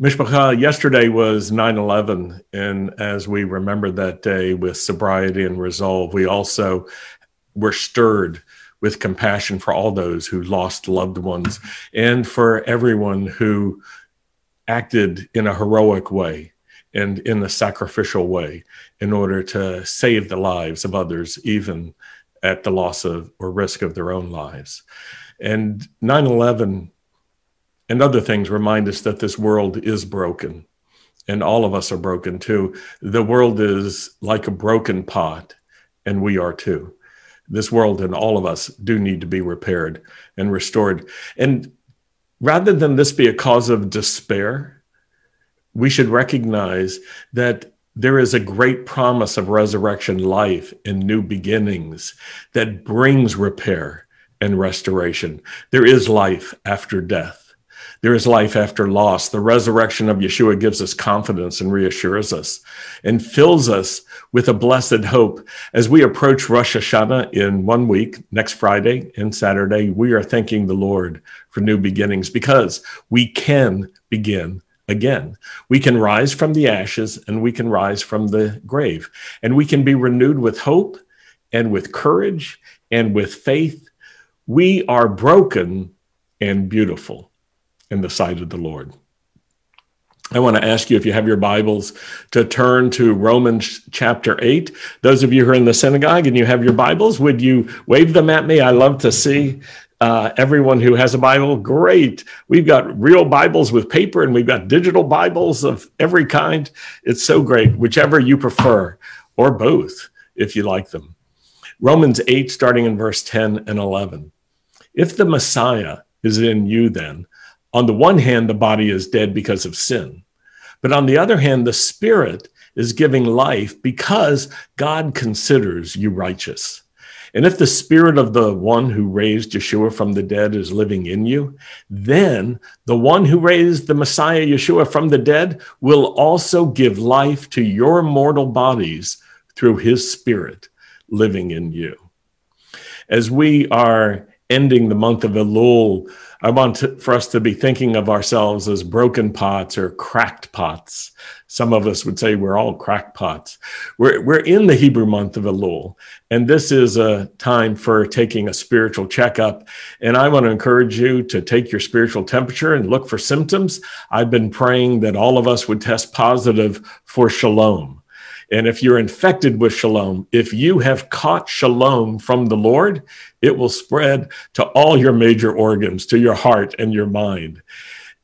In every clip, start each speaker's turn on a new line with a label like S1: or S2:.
S1: Mishpacha, yesterday was 9 11. And as we remember that day with sobriety and resolve, we also were stirred with compassion for all those who lost loved ones and for everyone who acted in a heroic way and in a sacrificial way in order to save the lives of others, even at the loss of or risk of their own lives. And 9 11 and other things remind us that this world is broken and all of us are broken too. The world is like a broken pot, and we are too. This world and all of us do need to be repaired and restored. And rather than this be a cause of despair, we should recognize that there is a great promise of resurrection life and new beginnings that brings repair and restoration. There is life after death there is life after loss. The resurrection of Yeshua gives us confidence and reassures us and fills us with a blessed hope. As we approach Rosh Hashanah in one week, next Friday and Saturday, we are thanking the Lord for new beginnings because we can begin again. We can rise from the ashes and we can rise from the grave and we can be renewed with hope and with courage and with faith. We are broken and beautiful in the sight of the Lord. I want to ask you if you have your Bibles to turn to Romans chapter 8. Those of you who are in the synagogue and you have your Bibles, would you wave them at me? I love to see uh, everyone who has a Bible. Great. We've got real Bibles with paper and we've got digital Bibles of every kind. It's so great, whichever you prefer, or both if you like them. Romans 8, starting in verse 10 and 11. If the Messiah is in you, then, on the one hand, the body is dead because of sin. But on the other hand, the spirit is giving life because God considers you righteous. And if the spirit of the one who raised Yeshua from the dead is living in you, then the one who raised the Messiah Yeshua from the dead will also give life to your mortal bodies through his spirit living in you. As we are ending the month of Elul, I want to, for us to be thinking of ourselves as broken pots or cracked pots. Some of us would say we're all crackpots. We're, we're in the Hebrew month of Elul, and this is a time for taking a spiritual checkup. And I want to encourage you to take your spiritual temperature and look for symptoms. I've been praying that all of us would test positive for shalom. And if you're infected with shalom, if you have caught shalom from the Lord, it will spread to all your major organs, to your heart and your mind.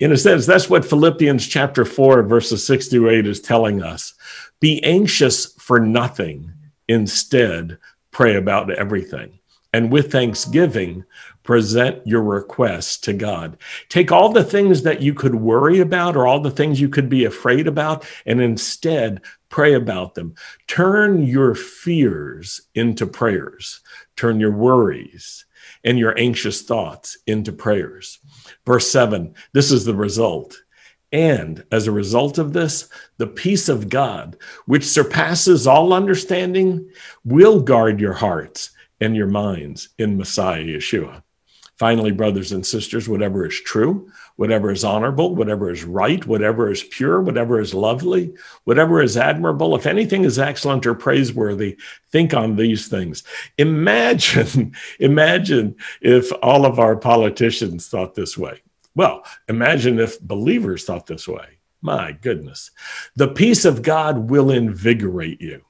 S1: In a sense, that's what Philippians chapter 4, verses 6 through 8 is telling us. Be anxious for nothing. Instead, pray about everything. And with thanksgiving, present your requests to God. Take all the things that you could worry about or all the things you could be afraid about, and instead pray about them. Turn your fears into prayers, turn your worries and your anxious thoughts into prayers. Verse 7 this is the result. And as a result of this, the peace of God, which surpasses all understanding, will guard your hearts and your minds in Messiah Yeshua. Finally, brothers and sisters, whatever is true, whatever is honorable, whatever is right, whatever is pure, whatever is lovely, whatever is admirable, if anything is excellent or praiseworthy, think on these things. Imagine, imagine if all of our politicians thought this way. Well, imagine if believers thought this way. My goodness. The peace of God will invigorate you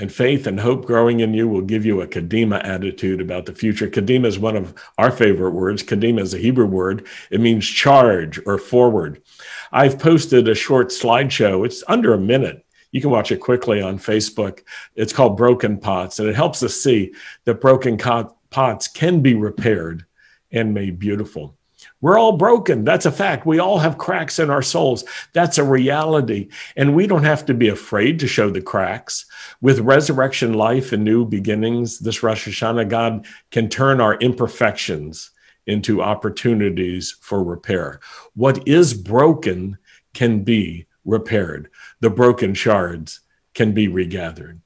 S1: and faith and hope growing in you will give you a kadima attitude about the future. Kadima is one of our favorite words. Kadima is a Hebrew word. It means charge or forward. I've posted a short slideshow. It's under a minute. You can watch it quickly on Facebook. It's called Broken Pots, and it helps us see that broken pots can be repaired and made beautiful. We're all broken. That's a fact. We all have cracks in our souls. That's a reality. And we don't have to be afraid to show the cracks. With resurrection life and new beginnings, this Rosh Hashanah, God can turn our imperfections into opportunities for repair. What is broken can be repaired, the broken shards can be regathered.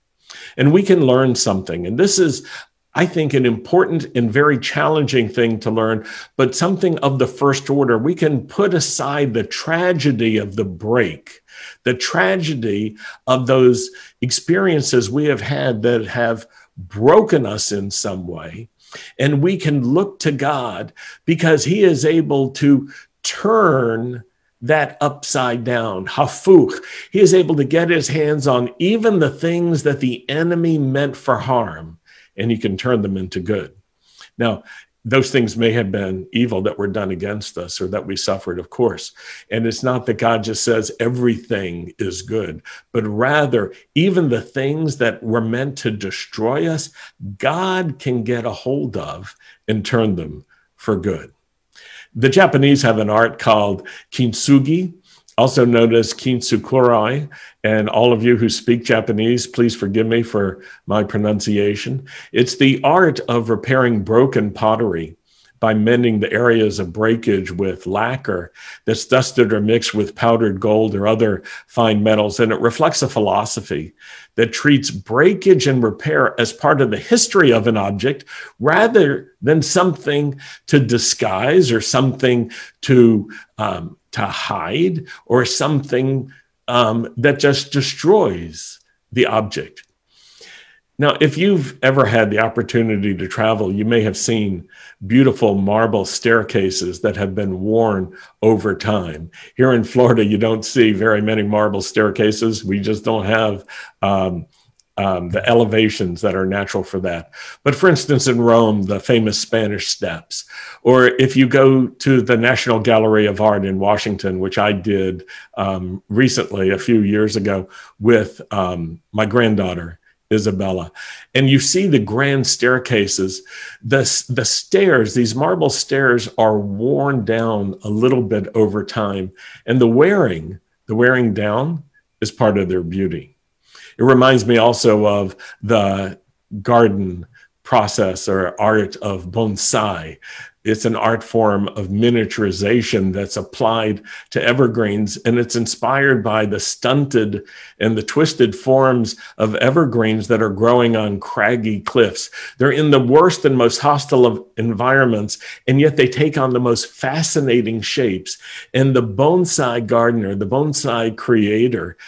S1: And we can learn something. And this is I think, an important and very challenging thing to learn, but something of the first order. We can put aside the tragedy of the break, the tragedy of those experiences we have had that have broken us in some way. And we can look to God because He is able to turn that upside down, hafuch. He is able to get his hands on even the things that the enemy meant for harm and he can turn them into good. Now, those things may have been evil that were done against us or that we suffered, of course. And it's not that God just says everything is good, but rather, even the things that were meant to destroy us, God can get a hold of and turn them for good. The Japanese have an art called kintsugi, also known as kintsukuroi. And all of you who speak Japanese, please forgive me for my pronunciation. It's the art of repairing broken pottery by mending the areas of breakage with lacquer that's dusted or mixed with powdered gold or other fine metals. And it reflects a philosophy that treats breakage and repair as part of the history of an object rather than something to disguise or something to um, to hide or something um, that just destroys the object. Now, if you've ever had the opportunity to travel, you may have seen beautiful marble staircases that have been worn over time. Here in Florida, you don't see very many marble staircases. We just don't have um, um, the elevations that are natural for that. But for instance, in Rome, the famous Spanish Steps, or if you go to the National Gallery of Art in Washington, which I did um, recently, a few years ago, with um, my granddaughter. Isabella, and you see the grand staircases. The, the stairs, these marble stairs, are worn down a little bit over time, and the wearing, the wearing down, is part of their beauty. It reminds me also of the garden process or art of bonsai. It's an art form of miniaturization that's applied to evergreens, and it's inspired by the stunted and the twisted forms of evergreens that are growing on craggy cliffs. They're in the worst and most hostile of environments, and yet they take on the most fascinating shapes. And the bonsai gardener, the bonsai creator,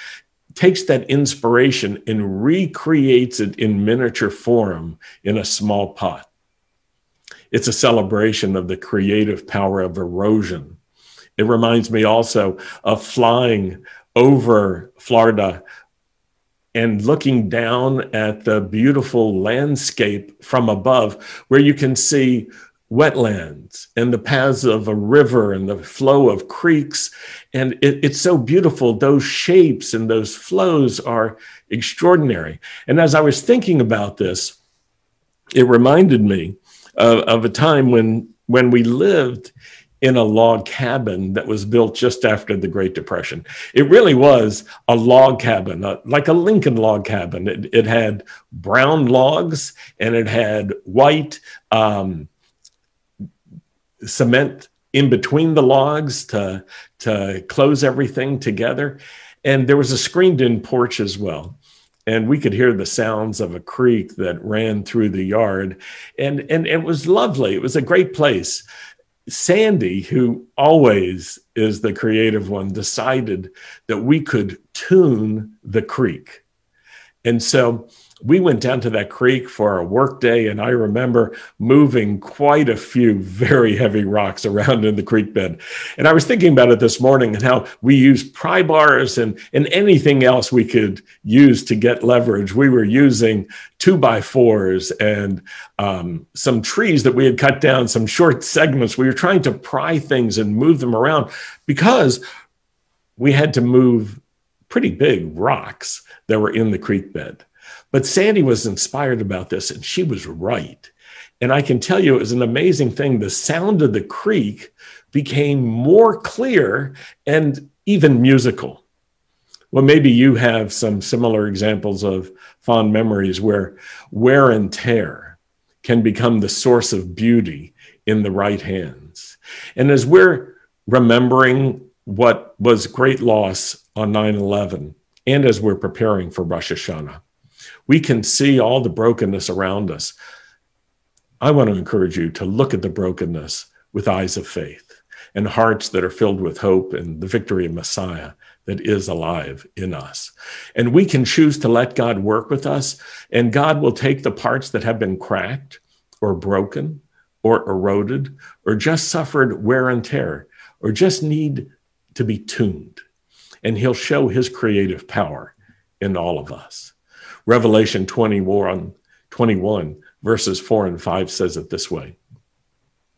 S1: takes that inspiration and recreates it in miniature form in a small pot. It's a celebration of the creative power of erosion. It reminds me also of flying over Florida and looking down at the beautiful landscape from above, where you can see wetlands and the paths of a river and the flow of creeks. And it, it's so beautiful. Those shapes and those flows are extraordinary. And as I was thinking about this, it reminded me of, of a time when, when we lived in a log cabin that was built just after the Great Depression. It really was a log cabin, uh, like a Lincoln log cabin. It, it, had brown logs and it had white um, cement in between the logs to to close everything together. And there was a screened in porch as well. And we could hear the sounds of a creek that ran through the yard. And and it was lovely. It was a great place. Sandy who always is the creative one decided that we could tune the creek. And so we went down to that creek for a work day, and I remember moving quite a few very heavy rocks around in the creek bed. And I was thinking about it this morning and how we used pry bars and, and anything else we could use to get leverage. We were using two by fours and um, some trees that we had cut down, some short segments. We were trying to pry things and move them around because we had to move pretty big rocks that were in the creek bed. But Sandy was inspired about this, and she was right. And I can tell you, it was an amazing thing. The sound of the creek became more clear and even musical. Well, maybe you have some similar examples of fond memories where wear and tear can become the source of beauty in the right hands. And as we're remembering what was great loss on 9 11, and as we're preparing for Rosh Hashanah, we can see all the brokenness around us. I want to encourage you to look at the brokenness with eyes of faith and hearts that are filled with hope and the victory of Messiah that is alive in us. And we can choose to let God work with us, and God will take the parts that have been cracked or broken or eroded or just suffered wear and tear or just need to be tuned. And He'll show His creative power in all of us. Revelation 21, 21 verses 4 and 5 says it this way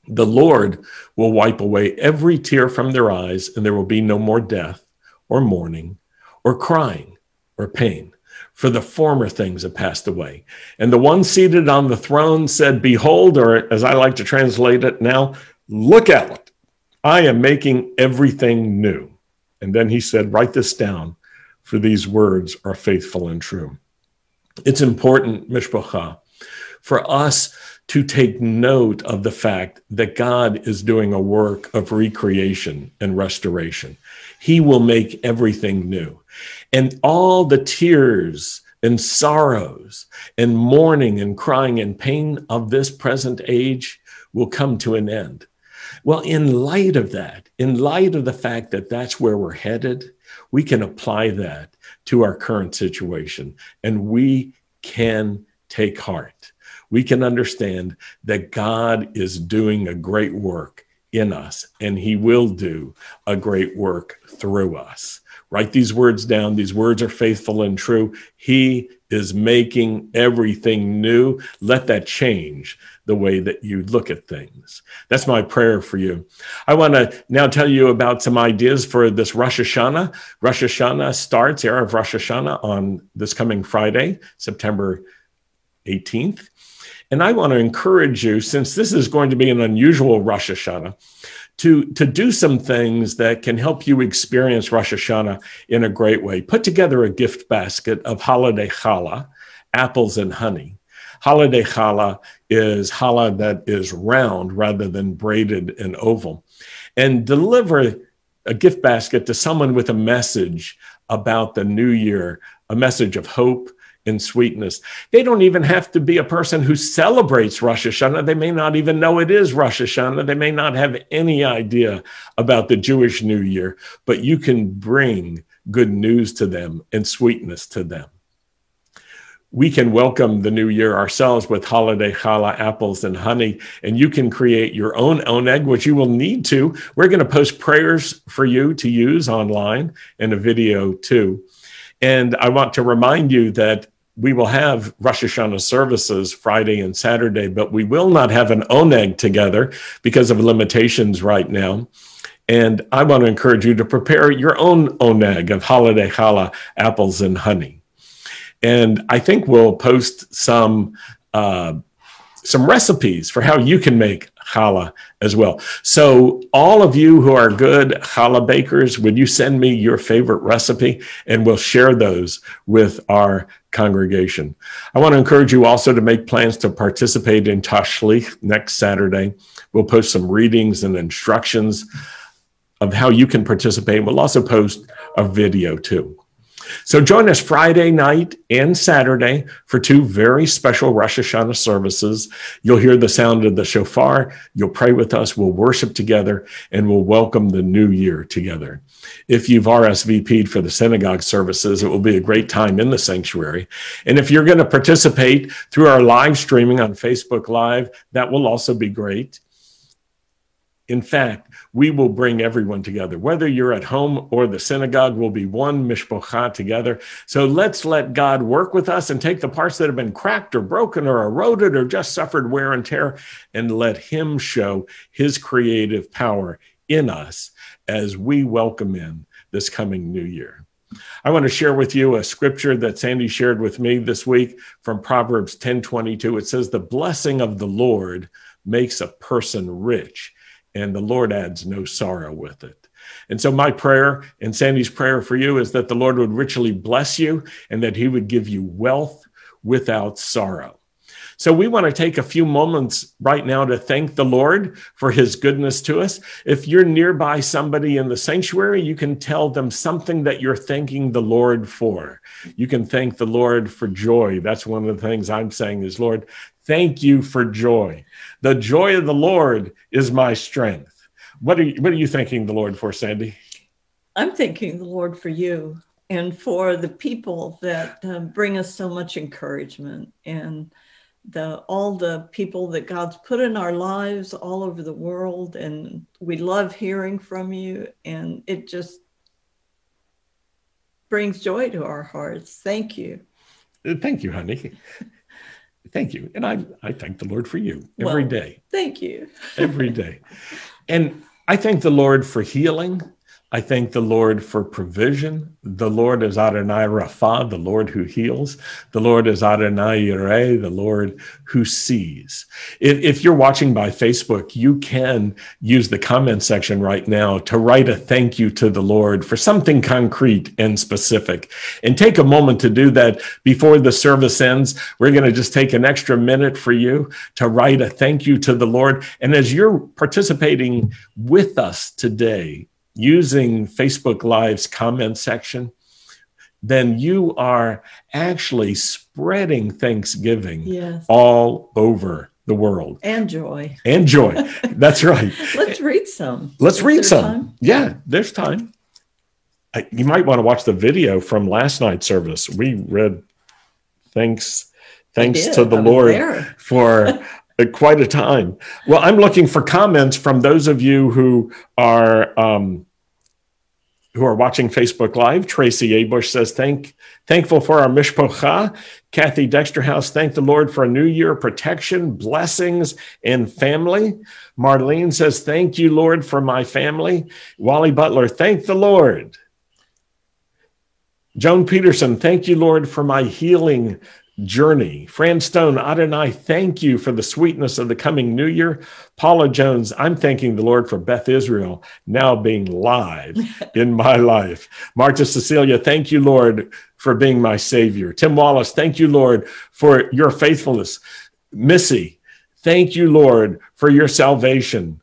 S1: The Lord will wipe away every tear from their eyes, and there will be no more death or mourning or crying or pain, for the former things have passed away. And the one seated on the throne said, Behold, or as I like to translate it now, look out. I am making everything new. And then he said, Write this down, for these words are faithful and true. It's important, Mishpacha, for us to take note of the fact that God is doing a work of recreation and restoration. He will make everything new. And all the tears and sorrows and mourning and crying and pain of this present age will come to an end. Well, in light of that, in light of the fact that that's where we're headed, we can apply that to our current situation and we can take heart. We can understand that God is doing a great work in us, and He will do a great work through us. Write these words down. These words are faithful and true. He is making everything new. Let that change the way that you look at things. That's my prayer for you. I want to now tell you about some ideas for this Rosh Hashanah. Rosh Hashanah starts, erev of Rosh Hashanah, on this coming Friday, September 18th. And I want to encourage you, since this is going to be an unusual Rosh Hashanah, to, to do some things that can help you experience Rosh Hashanah in a great way. Put together a gift basket of holiday challah, apples and honey. Holiday challah is challah that is round rather than braided and oval. And deliver a gift basket to someone with a message about the new year, a message of hope, and sweetness. They don't even have to be a person who celebrates Rosh Hashanah. They may not even know it is Rosh Hashanah. They may not have any idea about the Jewish New Year, but you can bring good news to them and sweetness to them. We can welcome the new year ourselves with holiday challah apples and honey, and you can create your own oneg, which you will need to. We're going to post prayers for you to use online and a video too. And I want to remind you that we will have Rosh Hashanah services Friday and Saturday, but we will not have an oneg together because of limitations right now. And I want to encourage you to prepare your own oneg of holiday challah apples and honey. And I think we'll post some uh, some recipes for how you can make challah as well. So, all of you who are good challah bakers, would you send me your favorite recipe and we'll share those with our congregation? I want to encourage you also to make plans to participate in Tashlich next Saturday. We'll post some readings and instructions of how you can participate. We'll also post a video too. So join us Friday night and Saturday for two very special Rosh Hashanah services. You'll hear the sound of the shofar. You'll pray with us. We'll worship together and we'll welcome the new year together. If you've RSVP'd for the synagogue services, it will be a great time in the sanctuary. And if you're going to participate through our live streaming on Facebook Live, that will also be great. In fact, we will bring everyone together. Whether you're at home or the synagogue, will be one mishpocha together. So let's let God work with us and take the parts that have been cracked or broken or eroded or just suffered wear and tear and let Him show His creative power in us as we welcome in this coming new year. I want to share with you a scripture that Sandy shared with me this week from Proverbs 10:22. It says the blessing of the Lord makes a person rich and the Lord adds no sorrow with it. And so, my prayer and Sandy's prayer for you is that the Lord would richly bless you and that He would give you wealth without sorrow. So, we want to take a few moments right now to thank the Lord for His goodness to us. If you're nearby somebody in the sanctuary, you can tell them something that you're thanking the Lord for. You can thank the Lord for joy. That's one of the things I'm saying is, Lord, Thank you for joy. The joy of the Lord is my strength. What are you, what are you thanking the Lord for, Sandy?
S2: I'm thanking the Lord for you and for the people that uh, bring us so much encouragement and the all the people that God's put in our lives all over the world and we love hearing from you and it just brings joy to our hearts. Thank you.
S1: Thank you, honey. Thank you. And I, I thank the Lord for you every well, day.
S2: Thank you.
S1: every day. And I thank the Lord for healing. I thank the Lord for provision. The Lord is Adonai Rapha, the Lord who heals. The Lord is Adonai Yireh, the Lord who sees. If, if, you're watching by Facebook, you can use the comment section right now to write a thank you to the Lord for something concrete and specific. And take a moment to do that before the service ends. We're going to just take an extra minute for you to write a thank you to the Lord. And as you're participating with us today, using Facebook Live's comment section, then you are actually spreading Thanksgiving yes. all over the world.
S2: And joy.
S1: And joy. That's right.
S2: Let's read some.
S1: Let's Is read some. Time? Yeah, there's time. You might want to watch the video from last night's service. We read thanks thanks to the Lord there. for quite a time. Well, I'm looking for comments from those of you who are um, who are watching Facebook Live. Tracy A. Bush says, Thank, thankful for our mishpocha. Kathy Dexterhouse, thank the Lord for a new year, protection, blessings, and family. Marlene says, thank you, Lord, for my family. Wally Butler, thank the Lord. Joan Peterson, thank you, Lord, for my healing journey. Fran Stone, Adonai, thank you for the sweetness of the coming new year. Paula Jones, I'm thanking the Lord for Beth Israel now being live in my life. Marta Cecilia, thank you, Lord, for being my savior. Tim Wallace, thank you, Lord, for your faithfulness. Missy, thank you, Lord, for your salvation.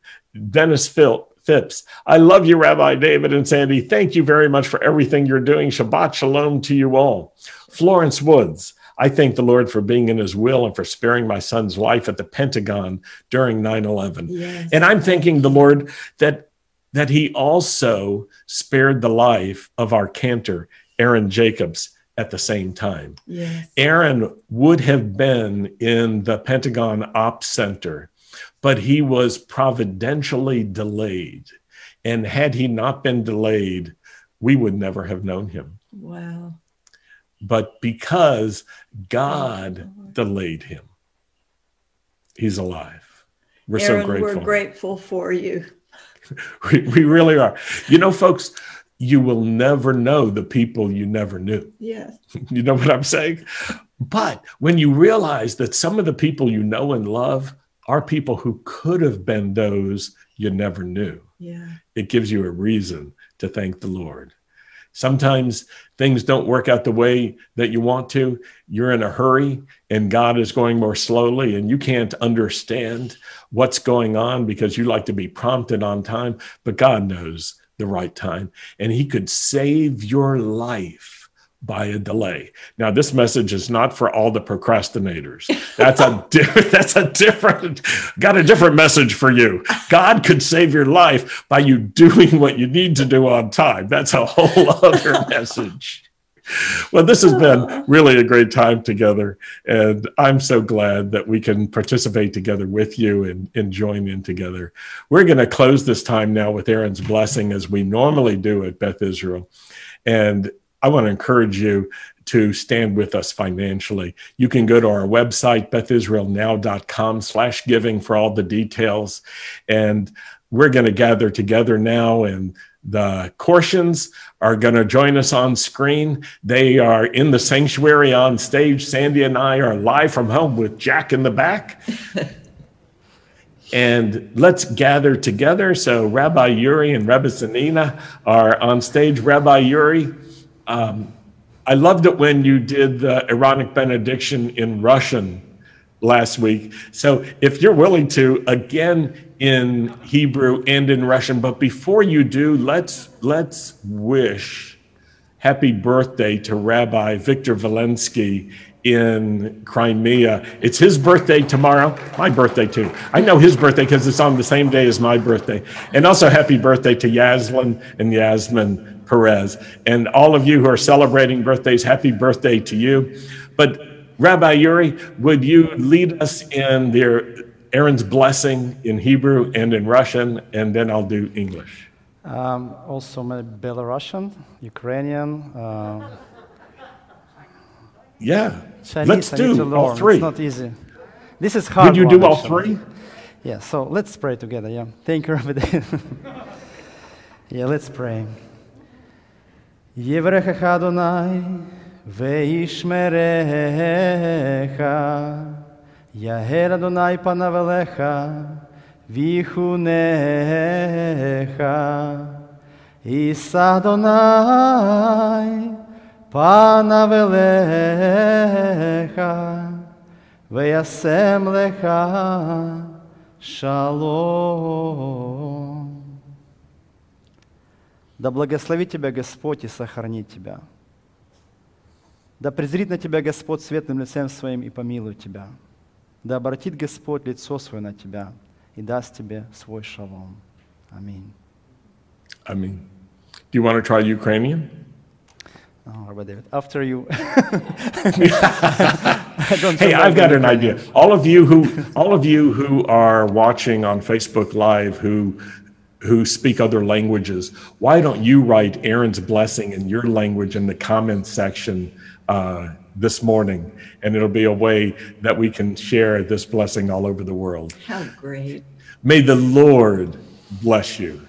S1: Dennis Phil, Phipps. I love you, Rabbi David and Sandy. Thank you very much for everything you're doing. Shabbat Shalom to you all. Florence Woods. I thank the Lord for being in his will and for sparing my son's life at the Pentagon during 9 11. Yes. And I'm thanking the Lord that, that he also spared the life of our cantor, Aaron Jacobs, at the same time. Yes. Aaron would have been in the Pentagon Ops Center, but he was providentially delayed. And had he not been delayed, we would never have known him.
S2: Wow
S1: but because God oh, delayed him, he's alive.
S2: We're Aaron, so grateful. We're grateful for you.
S1: we, we really are. You know, folks, you will never know the people you never knew.
S2: Yes.
S1: you know what I'm saying? But when you realize that some of the people you know and love are people who could have been those you never knew,
S2: yeah.
S1: it gives you a reason to thank the Lord. Sometimes things don't work out the way that you want to. You're in a hurry and God is going more slowly and you can't understand what's going on because you like to be prompted on time, but God knows the right time and He could save your life by a delay. Now, this message is not for all the procrastinators. That's a di- that's a different got a different message for you. God could save your life by you doing what you need to do on time. That's a whole other message. Well, this has been really a great time together, and I'm so glad that we can participate together with you and, and join in together. We're going to close this time now with Aaron's blessing as we normally do at Beth Israel. And I want to encourage you to stand with us financially. You can go to our website, bethisraelnow.com slash giving for all the details. And we're going to gather together now and the Corsians are going to join us on screen. They are in the sanctuary on stage. Sandy and I are live from home with Jack in the back. and let's gather together. So Rabbi Yuri and Rabbi Zanina are on stage. Rabbi Yuri, um, I loved it when you did the Aaronic benediction in Russian last week. So if you're willing to, again in Hebrew and in Russian, but before you do, let's let's wish happy birthday to Rabbi Victor Valensky in Crimea. It's his birthday tomorrow, my birthday too. I know his birthday because it's on the same day as my birthday. And also, happy birthday to Yaslin and Yasmin Perez. And all of you who are celebrating birthdays, happy birthday to you. But Rabbi Yuri, would you lead us in their Aaron's blessing in Hebrew and in Russian, and then I'll do English.
S3: Um, also, Belarusian, Ukrainian. Uh,
S1: Yeah,
S3: Chinese,
S1: let's
S3: I
S1: do all three.
S3: It's not easy. This is hard.
S1: Would you do all
S3: actually.
S1: three?
S3: Yeah, so let's pray together. Yeah. Thank you, Rabbi. yeah, let's pray. Євреха Донай, веішмереха, Ягера Донай панавелеха, віхунеха, Іса Донай, панавелеха, веясемлеха, шалом. Да благословит тебя Господь и сохранит тебя. Да презрит на тебя Господь светлым лицем своим и помилует тебя. Да обратит Господь лицо свое на тебя и даст тебе свой шалом. Аминь.
S1: Mean, do you want to try Ukrainian?
S3: Oh, Rabbi David, after you.
S1: Hey, I've got an idea. All of you who, all of you who are watching on Facebook Live who, who speak other languages, why don't you write Aaron's blessing in your language in the comments section uh, this morning, and it'll be a way that we can share this blessing all over the world.
S2: How great.
S1: May the Lord bless you.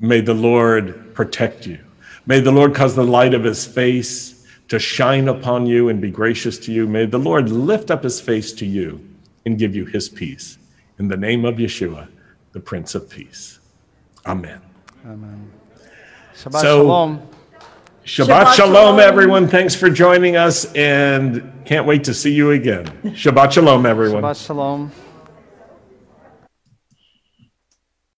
S1: May the Lord protect you. May the Lord cause the light of his face to shine upon you and be gracious to you. May the Lord lift up his face to you and give you his peace. In the name of Yeshua, the Prince of Peace. Amen.
S3: Amen. Shabbat
S1: So-
S3: shalom.
S1: Shabbat,
S2: Shabbat
S1: shalom,
S2: shalom.
S1: everyone. Thanks for joining us and can't wait to see you again. Shabbat shalom, everyone.
S3: Shabbat shalom.